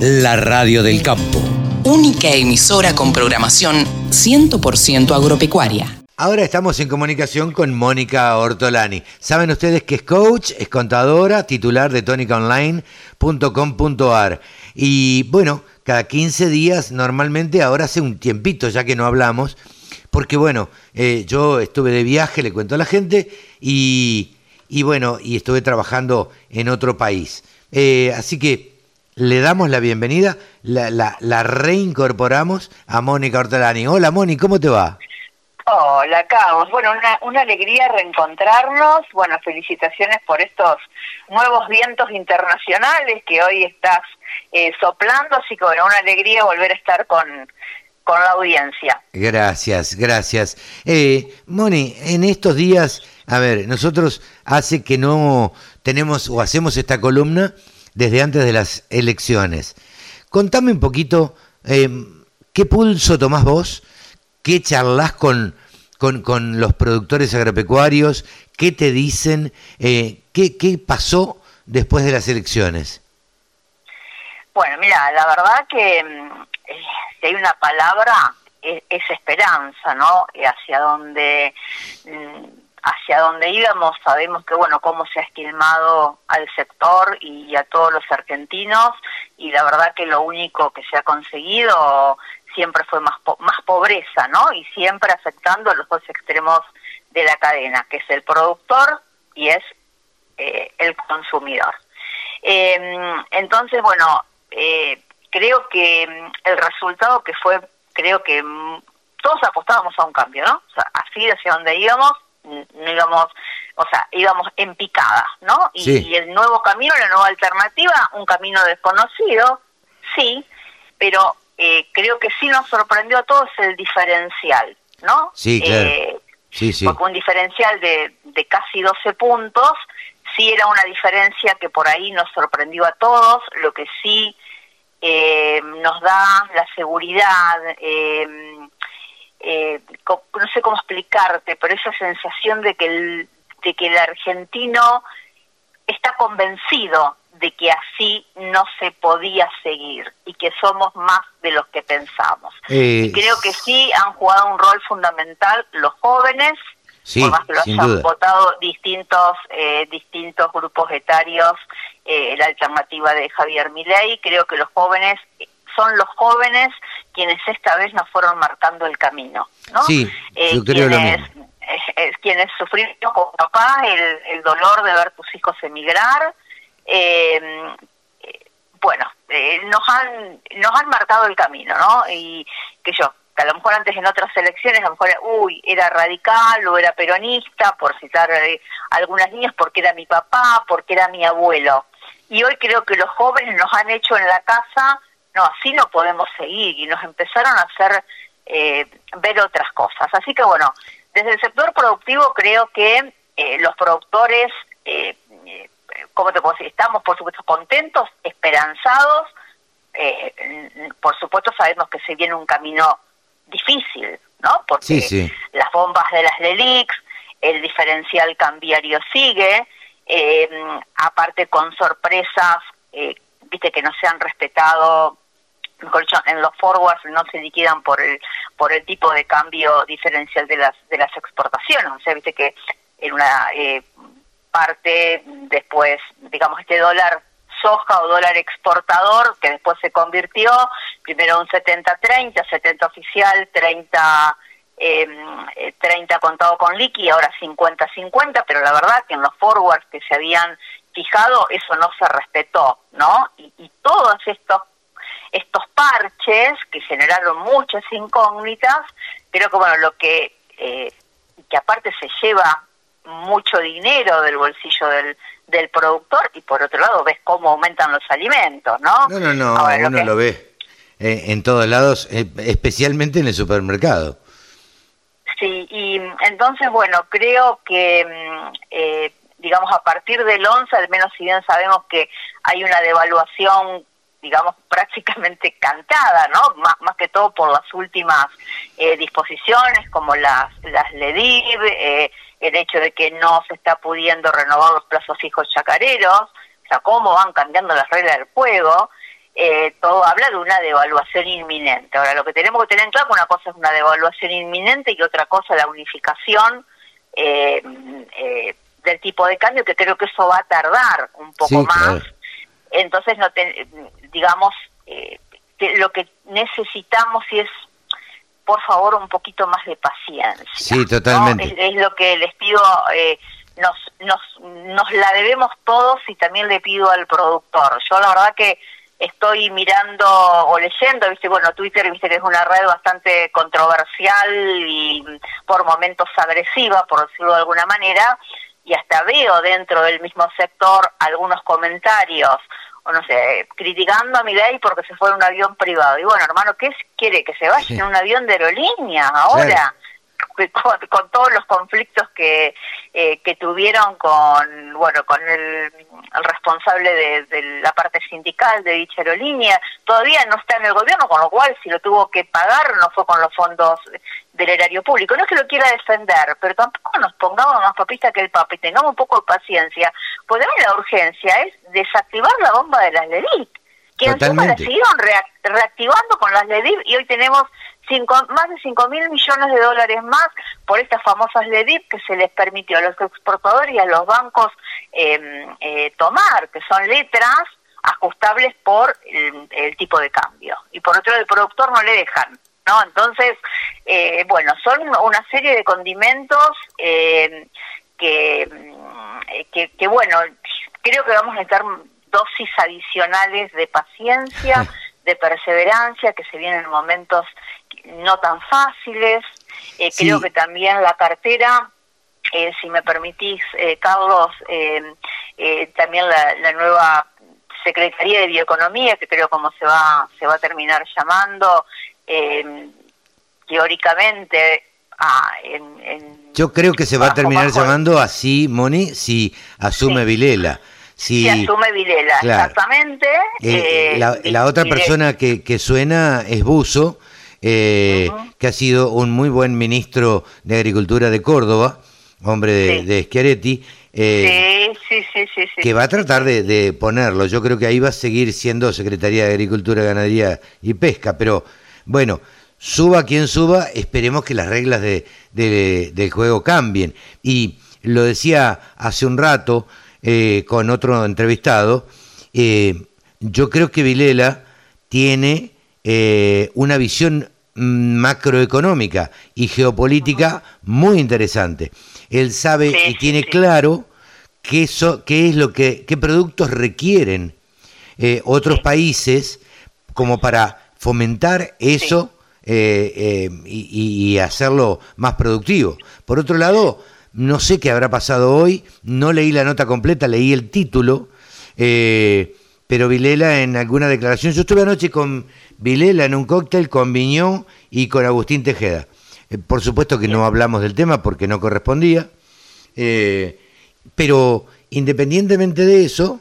la radio del campo. Única emisora con programación 100% agropecuaria. Ahora estamos en comunicación con Mónica Ortolani. Saben ustedes que es coach, es contadora, titular de tonicaonline.com.ar. Y bueno, cada 15 días normalmente, ahora hace un tiempito ya que no hablamos, porque bueno, eh, yo estuve de viaje, le cuento a la gente, y, bueno, y estuve trabajando en otro país. Eh, así que le damos la bienvenida, la, la, reincorporamos a Mónica Ortolani. Hola Moni, ¿cómo te va? Hola, Carlos. Bueno, una, una alegría reencontrarnos. Bueno, felicitaciones por estos nuevos vientos internacionales que hoy estás eh, soplando, así que bueno, una alegría volver a estar con, con la audiencia. Gracias, gracias. Eh, Moni, en estos días, a ver, nosotros hace que no tenemos o hacemos esta columna desde antes de las elecciones. Contame un poquito, eh, ¿qué pulso tomás vos? ¿Qué charlas con, con, los productores agropecuarios? ¿Qué te dicen? Eh, ¿qué, ¿Qué pasó después de las elecciones? Bueno, mira, la verdad que mm, eh, si hay una palabra es, esperanza, ¿no? Hacia donde mm, hacia donde íbamos sabemos que bueno cómo se ha esquilmado al sector y a todos los argentinos y la verdad que lo único que se ha conseguido siempre fue más, más pobreza, ¿no? Y siempre afectando a los dos extremos de la cadena, que es el productor y es eh, el consumidor. Em, entonces, bueno, eh, creo que mm, el resultado que fue, creo que mm, todos apostábamos a un cambio, ¿no? O sea, así hacia donde íbamos, no íbamos, o sea, íbamos en picada, ¿no? Y, el nuevo camino, la nueva alternativa, un camino desconocido, sí, pero eh, creo que sí nos sorprendió a todos el diferencial, ¿no? Sí, claro. Eh, sí, sí. Porque un diferencial de, de casi 12 puntos, sí era una diferencia que por ahí nos sorprendió a todos, lo que sí eh, nos da la seguridad, eh, eh, no sé cómo explicarte, pero esa sensación de que el, de que el argentino está convencido de que así no se podía seguir y que somos más de los que pensamos. Eh, creo que sí han jugado un rol fundamental los jóvenes, por más que lo hayan votado distintos, eh, distintos grupos etarios, eh, la alternativa de Javier Milei, creo que los jóvenes son los jóvenes quienes esta vez nos fueron marcando el camino, ¿no? Sí, eh, yo creo quienes, lo mismo. quienes sufrieron con papá el, el, dolor de ver tus hijos emigrar, eh, bueno, eh, nos han nos han marcado el camino, ¿no? Y que yo, que a lo mejor antes en otras elecciones, a lo mejor, uy, era radical o era peronista, por citar eh, algunas líneas, porque era mi papá, porque era mi abuelo. Y hoy creo que los jóvenes nos han hecho en la casa no, así no podemos seguir y nos empezaron a hacer eh, ver otras cosas. Así que bueno, desde el sector productivo creo que eh, los productores, eh, eh, ¿cómo te puedo decir? Estamos por supuesto contentos, esperanzados, eh, por supuesto sabemos que se viene un camino difícil, ¿no? Porque las bombas de las LELIX, el diferencial cambiario sigue, aparte con sorpresas viste que no se han respetado en los forwards no se liquidan por el por el tipo de cambio diferencial de las de las exportaciones o sea viste que en una eh, parte después digamos este dólar soja o dólar exportador que después se convirtió primero un 70-30 70 oficial 30 eh, 30 contado con liqui, ahora 50-50, pero la verdad que en los forwards que se habían fijado eso no se respetó, ¿no? Y, y todos estos estos parches que generaron muchas incógnitas, creo que bueno, lo que, eh, que aparte se lleva mucho dinero del bolsillo del, del productor y por otro lado ves cómo aumentan los alimentos, ¿no? No, no, no, uno lo ve eh, en todos lados, eh, especialmente en el supermercado. Sí, y entonces, bueno, creo que, mm, eh, digamos, a partir del 11, al menos si bien sabemos que hay una devaluación digamos, prácticamente cantada, ¿no? Más, más que todo por las últimas eh, disposiciones, como las, las LEDIV, eh, el hecho de que no se está pudiendo renovar los plazos fijos chacareros, o sea, cómo van cambiando las reglas del juego. eh, todo habla de una devaluación inminente. Ahora, lo que tenemos que tener en claro, una cosa es una devaluación inminente y otra cosa la unificación eh, eh, del tipo de cambio, que creo que eso va a tardar un poco más. Entonces, no digamos, lo que necesitamos y es por favor un poquito más de paciencia. Sí, totalmente. Es, lo que les pido, eh, nos, nos, nos la debemos todos y también le pido al productor. Yo la verdad que estoy mirando o leyendo, viste, bueno, Twitter, viste que es una red bastante controversial y por momentos agresiva, por decirlo de alguna manera, y hasta veo dentro del mismo sector algunos comentarios no sé, criticando a Milei porque se fue en un avión privado. Y bueno, hermano, ¿qué quiere? ¿Que se vaya en un avión de aerolínea ahora? Con, todos los conflictos que, eh, que tuvieron con, bueno, con el, responsable de, de, la parte sindical de dicha aerolínea, todavía no está en el gobierno, con lo cual si lo tuvo que pagar no fue con los fondos del erario público. No es que lo quiera defender, pero tampoco nos pongamos más papistas que el papi, tengamos un poco de paciencia. Pues la urgencia es desactivar la bomba de las LEDIC, que encima la siguieron reactivando con las LEDIC y hoy tenemos cinco, más de 5 mil millones de dólares más por estas famosas LEDIC que se les permitió a los exportadores y a los bancos em, eh, tomar, que son letras ajustables por el, el, tipo de cambio. Y por otro, el productor no le dejan. ¿no? Entonces, eh, bueno, son una serie de condimentos eh, que, que, que, bueno, creo que vamos a necesitar dosis adicionales de paciencia, de perseverancia, que se vienen en momentos no tan fáciles. Eh, creo que también la cartera, eh, si me permitís, eh, Carlos, también la, la, nueva Secretaría de Bioeconomía, que creo como se va, se va a terminar llamando, eh, teóricamente ah, en, yo creo que se va a terminar llamando así Moni si asume Vilela si, asume Vilela exactamente eh, eh, la, otra persona que, que, suena es Buzo que ha sido un muy buen ministro de Agricultura de Córdoba hombre de, de Schiaretti sí, sí, sí, que va a tratar de, de, ponerlo. Yo creo que ahí va a seguir siendo Secretaría de Agricultura, Ganadería y Pesca, pero bueno, suba quien suba, esperemos que las reglas de, del juego cambien. Y lo decía hace un rato eh, con otro entrevistado, eh, yo creo que Vilela tiene eh, una visión macroeconómica y geopolítica muy interesante. Él sabe y tiene claro qué, qué es lo que, qué productos requieren otros países como para fomentar eso eh, eh, y, hacerlo más productivo. Por otro lado, no sé qué habrá pasado hoy, no leí la nota completa, leí el título, eh, pero Vilela en alguna declaración, yo estuve anoche con Vilela en un cóctel con Viñón y con Agustín Tejeda. por supuesto que no hablamos del tema porque no correspondía, pero independientemente de eso,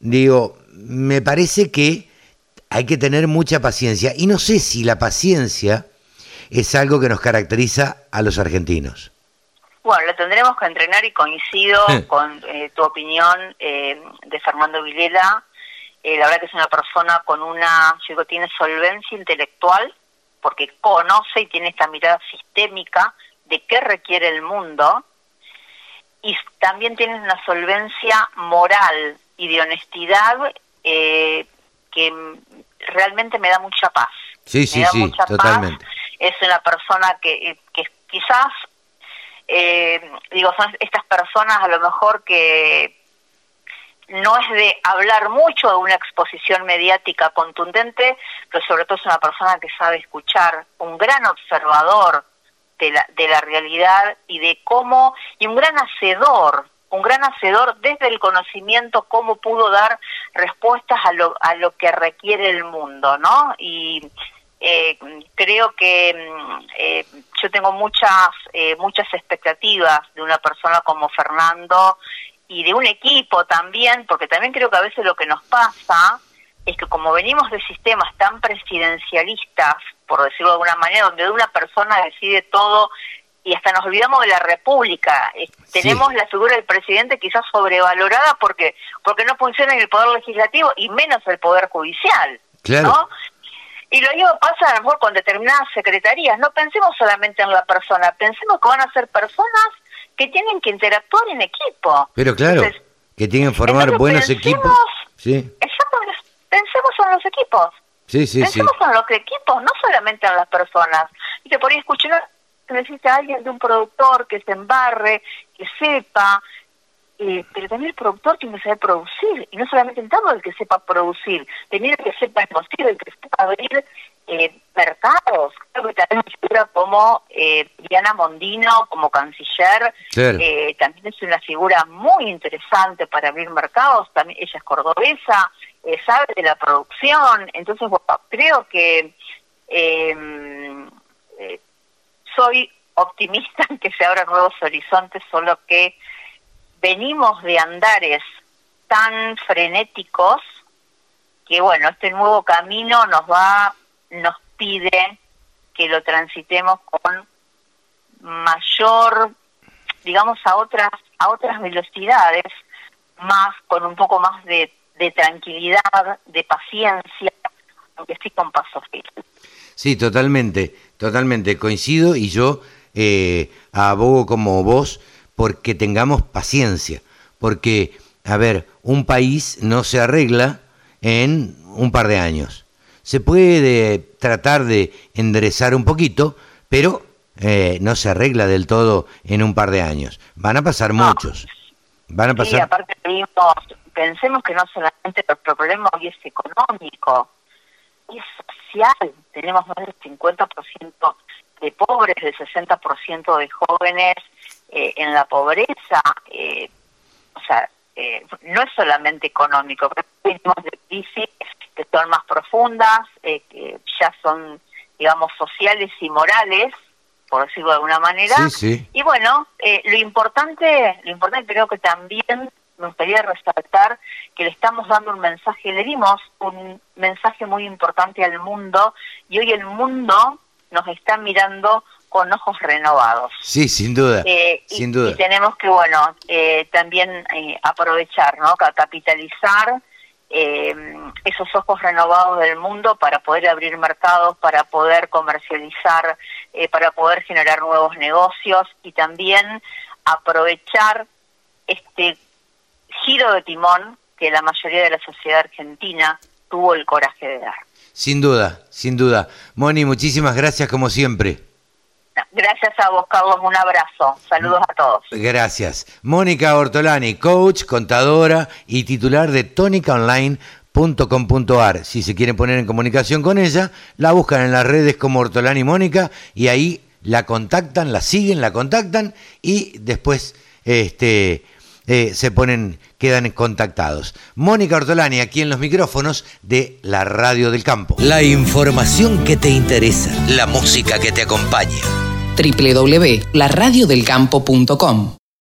digo, me parece que hay que tener mucha paciencia. Y no sé si la paciencia es algo que nos caracteriza a los argentinos. Bueno, lo tendremos que entrenar y coincido con eh, tu opinión eh, de Fernando Vilela. Eh, la verdad que es una persona con una, yo digo, tiene solvencia intelectual porque conoce y tiene esta mirada sistémica de qué requiere el mundo y también tiene una solvencia moral y de honestidad eh, que realmente me da mucha paz. Sí, sí, sí, totalmente. Es una persona que, que quizás, eh, digo, son estas personas a lo mejor que no es de hablar mucho de una exposición mediática contundente, pero sobre todo es una persona que sabe escuchar, un gran observador de la, de la realidad y de cómo, y un gran hacedor un gran hacedor desde el conocimiento cómo pudo dar respuestas a lo, a lo que requiere el mundo, ¿no? Y eh, creo que mm, eh, yo tengo muchas, eh, muchas expectativas de una persona como Fernando y de un equipo también, porque también creo que a veces lo que nos pasa es que como venimos de sistemas tan presidencialistas, por decirlo de alguna manera, donde una persona decide todo y hasta nos olvidamos de la República. Eh, tenemos la figura del presidente quizás sobrevalorada porque porque no funciona en el poder legislativo y menos el poder judicial. Claro. ¿no? Y lo mismo pasa a lo mejor con determinadas secretarías. No pensemos solamente en la persona, pensemos que van a ser personas que tienen que interactuar en equipo. Pero claro, Entonces, que tienen que formar buenos pensemos- equipos. Sí, Exacto, pensemos en los equipos. sí, sí, sí. Pensemos en los equipos, no solamente en las personas. Y que por ahí escuché necesita alguien de un productor que se embarre, que sepa, eh, pero también el productor tiene que saber producir, y no solamente en tanto el que sepa producir, también el que sepa negociar, el que sepa abrir eh, mercados. Creo que también una figura como eh, Diana Mondino, como canciller, Claro. eh, también es una figura muy interesante para abrir mercados, también ella es cordobesa, eh, sabe de la producción, entonces bueno, creo que eh, eh, soy optimista en que se abran nuevos horizontes, solo que venimos de andares tan frenéticos que bueno, este nuevo camino nos va, nos pide que lo transitemos con mayor, digamos, a otras, a otras velocidades, más, con un poco más de, de tranquilidad, de paciencia, aunque sí con pasos firmes. Sí, totalmente, totalmente. Coincido y yo eh, abogo como vos porque tengamos paciencia. Porque, a ver, un país no se arregla en un par de años. Se puede tratar de enderezar un poquito, pero eh, no se arregla del todo en un par de años. Van a pasar No. muchos. Van a Sí, pasar. aparte vimos, pensemos que no solamente nuestro problema hoy es económico, es social. Tenemos más del 50% de pobres, del 60% de jóvenes eh, en la pobreza. eh, o sea, eh, no es solamente económico, pero venimos de crisis que son más profundas, eh, que ya son, digamos, sociales y morales, por decirlo de alguna manera. Sí, sí. Y bueno, eh, lo importante, lo importante creo que también me gustaría resaltar que le estamos dando un mensaje, le dimos un mensaje muy importante al mundo y hoy el mundo nos está mirando con ojos renovados. Sí, sin duda. Eh, y, sin duda. y tenemos que, bueno, eh, también eh, aprovechar, ¿no? Ca- Capitalizar eh, esos ojos renovados del mundo para poder abrir mercados, para poder comercializar, eh, para poder generar nuevos negocios y también aprovechar este giro de timón que la mayoría de la sociedad argentina tuvo el coraje de dar. Sin duda, sin duda. Moni, muchísimas gracias como siempre. Gracias a vos, Carlos. Un abrazo. Saludos a todos. Gracias. Mónica Ortolani, coach, contadora y titular de tonicaonline.com.ar. Si se quieren poner en comunicación con ella, la buscan en las redes como Ortolani Mónica y ahí la contactan, la siguen, la contactan y después este, eh, se ponen, quedan contactados. Mónica Ortolani, aquí en los micrófonos de la Radio del Campo. La información que te interesa, la música que te acompaña. www.laradiodelcampo.com